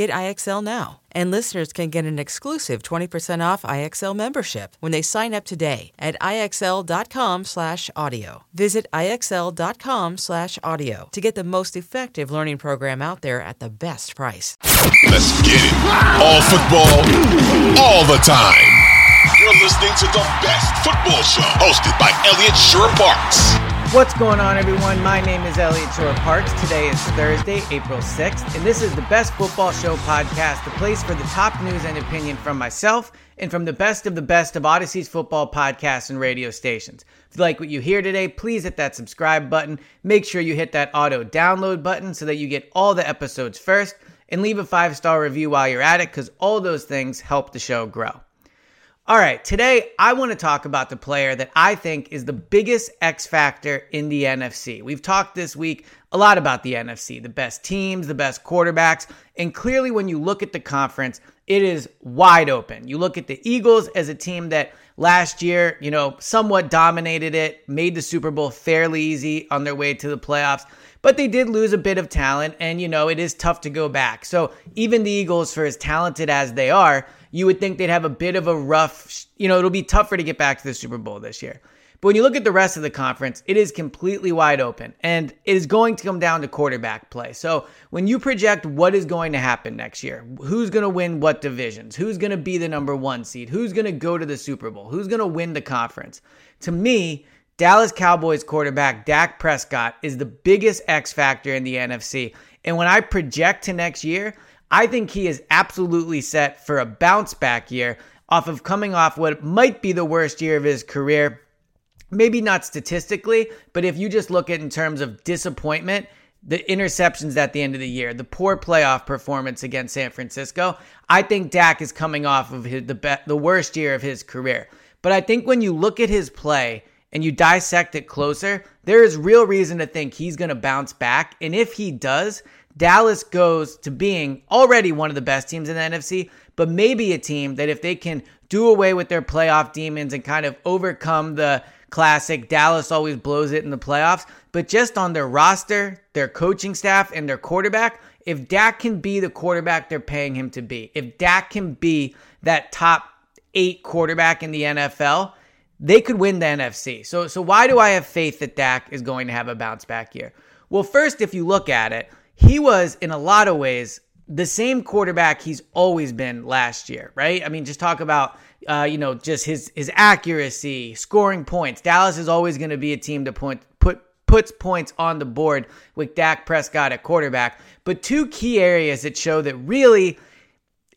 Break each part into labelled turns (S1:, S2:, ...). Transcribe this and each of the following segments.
S1: Get IXL now. And listeners can get an exclusive 20% off IXL membership when they sign up today at IXL.com/audio. Visit IXL.com slash audio to get the most effective learning program out there at the best price.
S2: Let's get it. All football, all the time. You're listening to the best football show hosted by Eliot Shorr-Parks.
S3: What's going on, everyone? My name is Eliot Shorr-Parks. Today is Thursday, April 6th, and this is the Best Football Show podcast, the place for the top news and opinion from myself and from the best of the best of Audacy's football podcasts and radio stations. If you like what you hear today, please hit that subscribe button. Make sure you hit that auto download button so that you get all the episodes first, and leave a five star review while you're at it because all those things help the show grow. All right, today I want to talk about the player that I think is the biggest X factor in the NFC. We've talked this week a lot about the NFC, the best teams, the best quarterbacks, and clearly when you look at the conference, it is wide open. You look at the Eagles as a team that last year, you know, somewhat dominated it, made the Super Bowl fairly easy on their way to the playoffs but they did lose a bit of talent and you know it is tough to go back. So even the eagles for as talented as they are you would think they'd have a bit of a rough you know it'll be tougher to get back to the super bowl this year. But when you look at the rest of the conference it is completely wide open and it is going to come down to quarterback play. So when you project what is going to happen next year who's going to win what divisions? Who's going to be the number one seed? Who's going to go to the super bowl? Who's going to win the conference? To me Dallas Cowboys quarterback Dak Prescott is the biggest X factor in the NFC. And when I project to next year, I think he is absolutely set for a bounce back year off of coming off what might be the worst year of his career. Maybe not statistically, but if you just look at in terms of disappointment, the interceptions at the end of the year, the poor playoff performance against San Francisco, I think Dak is coming off of his, the be- the worst year of his career. But I think when you look at his play and you dissect it closer, there is real reason to think he's going to bounce back. And if he does, Dallas goes to being already one of the best teams in the NFC, but maybe a team that if they can do away with their playoff demons and kind of overcome the classic Dallas always blows it in the playoffs, but just on their roster, their coaching staff, and their quarterback, if Dak can be the quarterback they're paying him to be, if Dak can be that top eight quarterback in the NFL, they could win the NFC. So, so why do I have faith that Dak is going to have a bounce back year? Well, first, if you look at it, he was in a lot of ways the same quarterback he's always been last year, right? I mean, just talk about uh, you know just his his accuracy, scoring points. Dallas is always going to be a team to point put puts points on the board with Dak Prescott at quarterback. But two key areas that show that really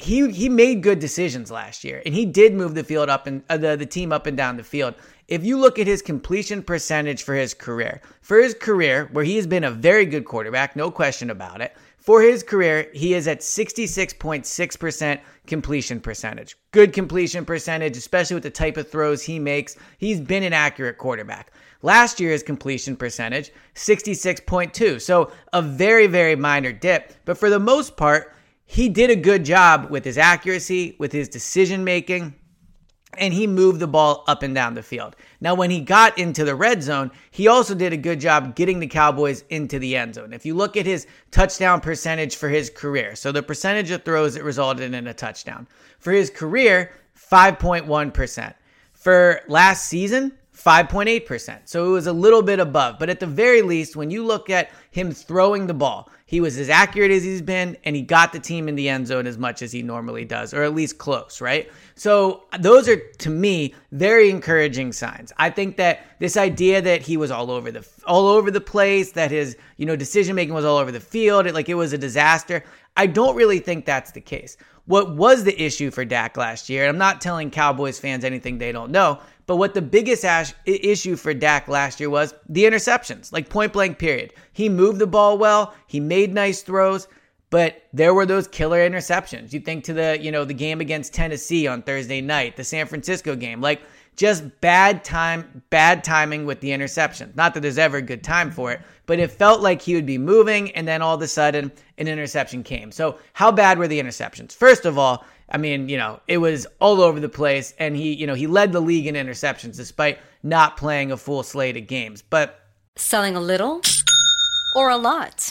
S3: he he made good decisions last year, and he did move the field up and uh, the the team up and down the field. If you look at his completion percentage for his career, for his career where he has been a very good quarterback, no question about it. For his career, he is at 66.6% completion percentage. Good completion percentage, especially with the type of throws he makes. He's been an accurate quarterback. Last year, his completion percentage, 66.2. So a very, very minor dip. But for the most part, he did a good job with his accuracy, with his decision making. and he moved the ball up and down the field. Now, when he got into the red zone, he also did a good job getting the Cowboys into the end zone. If you look at his touchdown percentage for his career, so the percentage of throws that resulted in a touchdown, for his career, 5.1%. For last season, 5.8%. So it was a little bit above. But at the very least, when you look at him throwing the ball, he was as accurate as he's been, and he got the team in the end zone as much as he normally does, or at least close, right? So those are, to me, very encouraging signs. I think that this idea that he was all over the all over the place, that his you know decision making was all over the field, it, like it was a disaster. I don't really think that's the case. What was the issue for Dak last year? I'm not telling Cowboys fans anything they don't know, but what the biggest ash- issue for Dak last year was the interceptions, like point blank period. He moved the ball well, he made nice throws, but there were those killer interceptions. You think to the, you know, the game against Tennessee on Thursday night, the San Francisco game, like just bad time, bad timing with the interception. Not that there's ever a good time for it, but it felt like he would be moving and then all of a sudden an interception came. So, how bad were the interceptions? First of all, I mean, you know, it was all over the place and he, you know, he led the league in interceptions despite not playing a full slate of games. But
S4: selling a little or a lot?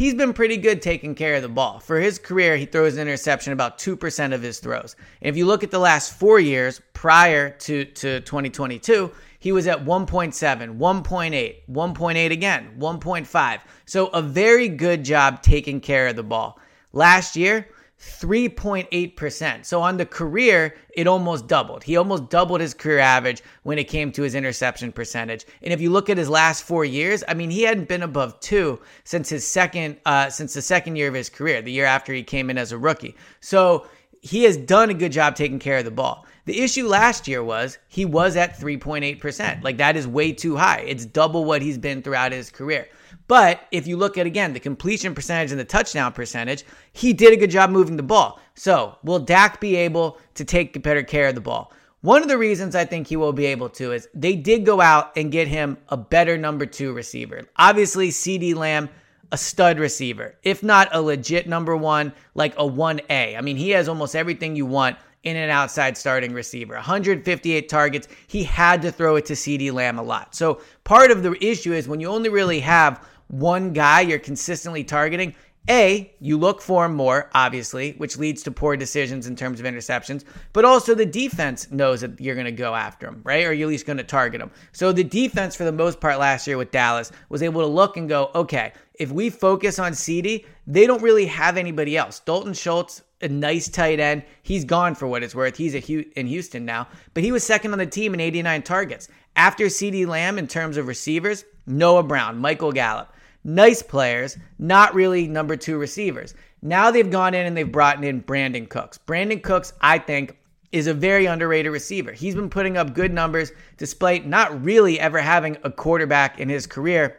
S3: he's been pretty good taking care of the ball. For his career, he throws an interception about 2% of his throws. And if you look at the last four years prior to, to 2022, he was at 1.7, 1.8, 1.8 again, 1.5. So a very good job taking care of the ball. Last year, 3.8%. So on the career, it almost doubled. He almost doubled his career average when it came to his interception percentage. And if you look at his last four years, I mean, he hadn't been above two since his second, uh, since the second year of his career, the year after he came in as a rookie. So he has done a good job taking care of the ball. The issue last year was he was at 3.8%. Like that is way too high. It's double what he's been throughout his career. But if you look at again the completion percentage and the touchdown percentage, he did a good job moving the ball. So, will Dak be able to take better care of the ball? One of the reasons I think he will be able to is they did go out and get him a better number two receiver. Obviously, CeeDee Lamb, a stud receiver, if not a legit number one, like a 1A. I mean, he has almost everything you want in an outside starting receiver. 158 targets. He had to throw it to CeeDee Lamb a lot. So part of the issue is when you only really have one guy you're consistently targeting, a, you look for him more, obviously, which leads to poor decisions in terms of interceptions, but also the defense knows that you're going to go after him, right? Or you're at least going to target him. So the defense, for the most part last year with Dallas, was able to look and go, okay, if we focus on CeeDee, they don't really have anybody else. Dalton Schultz, a nice tight end. He's gone for what it's worth. He's in Houston now, but he was second on the team in 89 targets. After CeeDee Lamb, in terms of receivers, Noah Brown, Michael Gallup nice players, not really number two receivers. Now they've gone in and they've brought in Brandin Cooks. Brandin Cooks, I think, is a very underrated receiver. He's been putting up good numbers despite not really ever having a quarterback in his career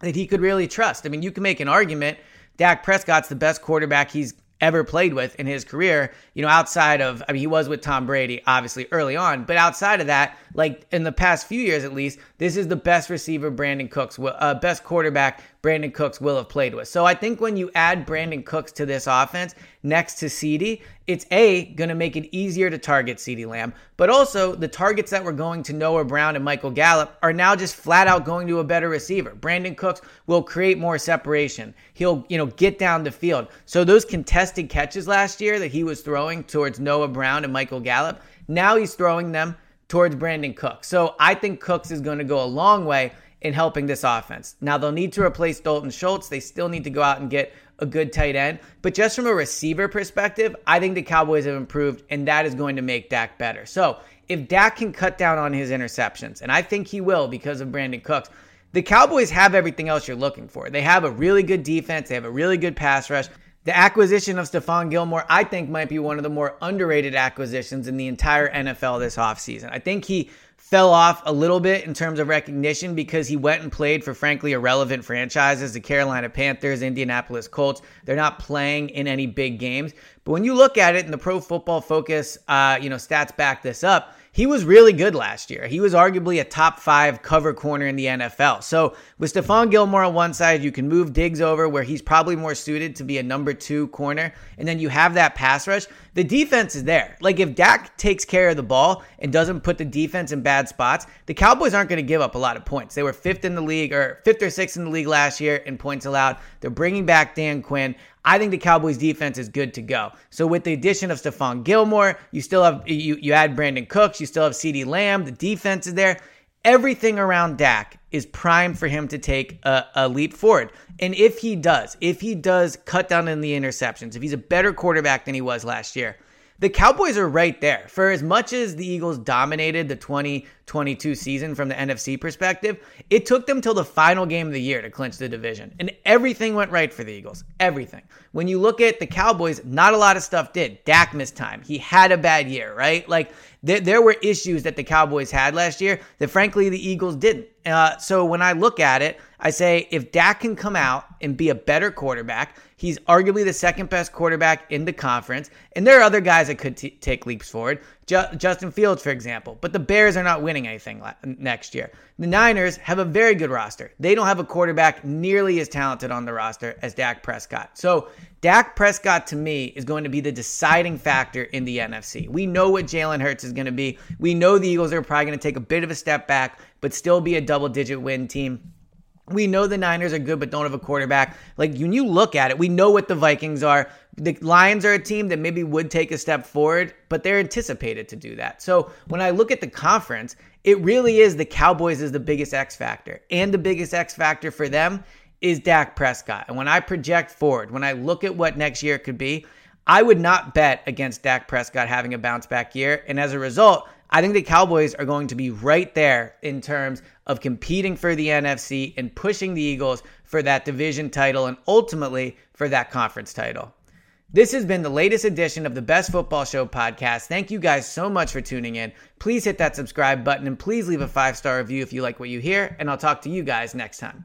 S3: that he could really trust. I mean, you can make an argument Dak Prescott's the best quarterback he's ever played with in his career, you know, outside of, I mean, he was with Tom Brady, obviously, early on, but outside of that, like in the past few years at least, this is the best receiver Brandin Cooks, uh, best quarterback Brandin Cooks will have played with. So I think when you add Brandin Cooks to this offense next to CeeDee, it's A, going to make it easier to target CeeDee Lamb, but also the targets that were going to Noah Brown and Michael Gallup are now just flat out going to a better receiver. Brandin Cooks will create more separation. He'll, you know, get down the field. So those contested catches last year that he was throwing towards Noah Brown and Michael Gallup, now he's throwing them towards Brandin Cooks. So I think Cooks is going to go a long way in helping this offense. Now they'll need to replace Dalton Schultz. They still need to go out and get a good tight end. But just from a receiver perspective, I think the Cowboys have improved, and that is going to make Dak better. So if Dak can cut down on his interceptions, and I think he will because of Brandin Cooks, the Cowboys have everything else you're looking for. They have a really good defense, they have a really good pass rush. The acquisition of Stephon Gilmore, I think, might be one of the more underrated acquisitions in the entire NFL this offseason. I think he fell off a little bit in terms of recognition because he went and played for frankly irrelevant franchises, the Carolina Panthers, Indianapolis Colts. They're not playing in any big games. But when you look at it and the pro football focus, uh, you know, stats back this up, he was really good last year. He was arguably a top five cover corner in the NFL. So with Stephon Gilmore on one side, you can move Diggs over where he's probably more suited to be a number two corner. And then you have that pass rush. The defense is there. Like if Dak takes care of the ball and doesn't put the defense in bad spots, the Cowboys aren't going to give up a lot of points. They were fifth in the league or fifth or sixth in the league last year in points allowed. They're bringing back Dan Quinn. I think the Cowboys defense is good to go. So with the addition of Stephon Gilmore, you still have you you add Brandin Cooks, you still have CeeDee Lamb, the defense is there. Everything around Dak is primed for him to take a, a leap forward. And if he does, if he does cut down on the interceptions, if he's a better quarterback than he was last year, the Cowboys are right there. For as much as the Eagles dominated the 2022 season from the NFC perspective, it took them till the final game of the year to clinch the division. And everything went right for the Eagles. Everything. When you look at the Cowboys, not a lot of stuff did. Dak missed time. He had a bad year, right? Like there, there were issues that the Cowboys had last year that frankly the Eagles didn't. Uh, so when I look at it, I say if Dak can come out and be a better quarterback, he's arguably the second best quarterback in the conference. And there are other guys that could t- take leaps forward. Ju- Justin Fields, for example. But the Bears are not winning anything la- next year. The Niners have a very good roster. They don't have a quarterback nearly as talented on the roster as Dak Prescott. So Dak Prescott to me is going to be the deciding factor in the NFC. We know what Jalen Hurts is going to be. We know the Eagles are probably going to take a bit of a step back, but still be a double digit win team. We know the Niners are good, but don't have a quarterback. Like when you look at it, we know what the Vikings are. The Lions are a team that maybe would take a step forward, but they're anticipated to do that. So when I look at the conference, it really is the Cowboys is the biggest X factor. And the biggest X factor for them is Dak Prescott. And when I project forward, when I look at what next year could be, I would not bet against Dak Prescott having a bounce back year. And as a result, I think the Cowboys are going to be right there in terms of competing for the NFC and pushing the Eagles for that division title and ultimately for that conference title. This has been the latest edition of the Best Football Show podcast. Thank you guys so much for tuning in. Please hit that subscribe button and please leave a five star review if you like what you hear, and I'll talk to you guys next time.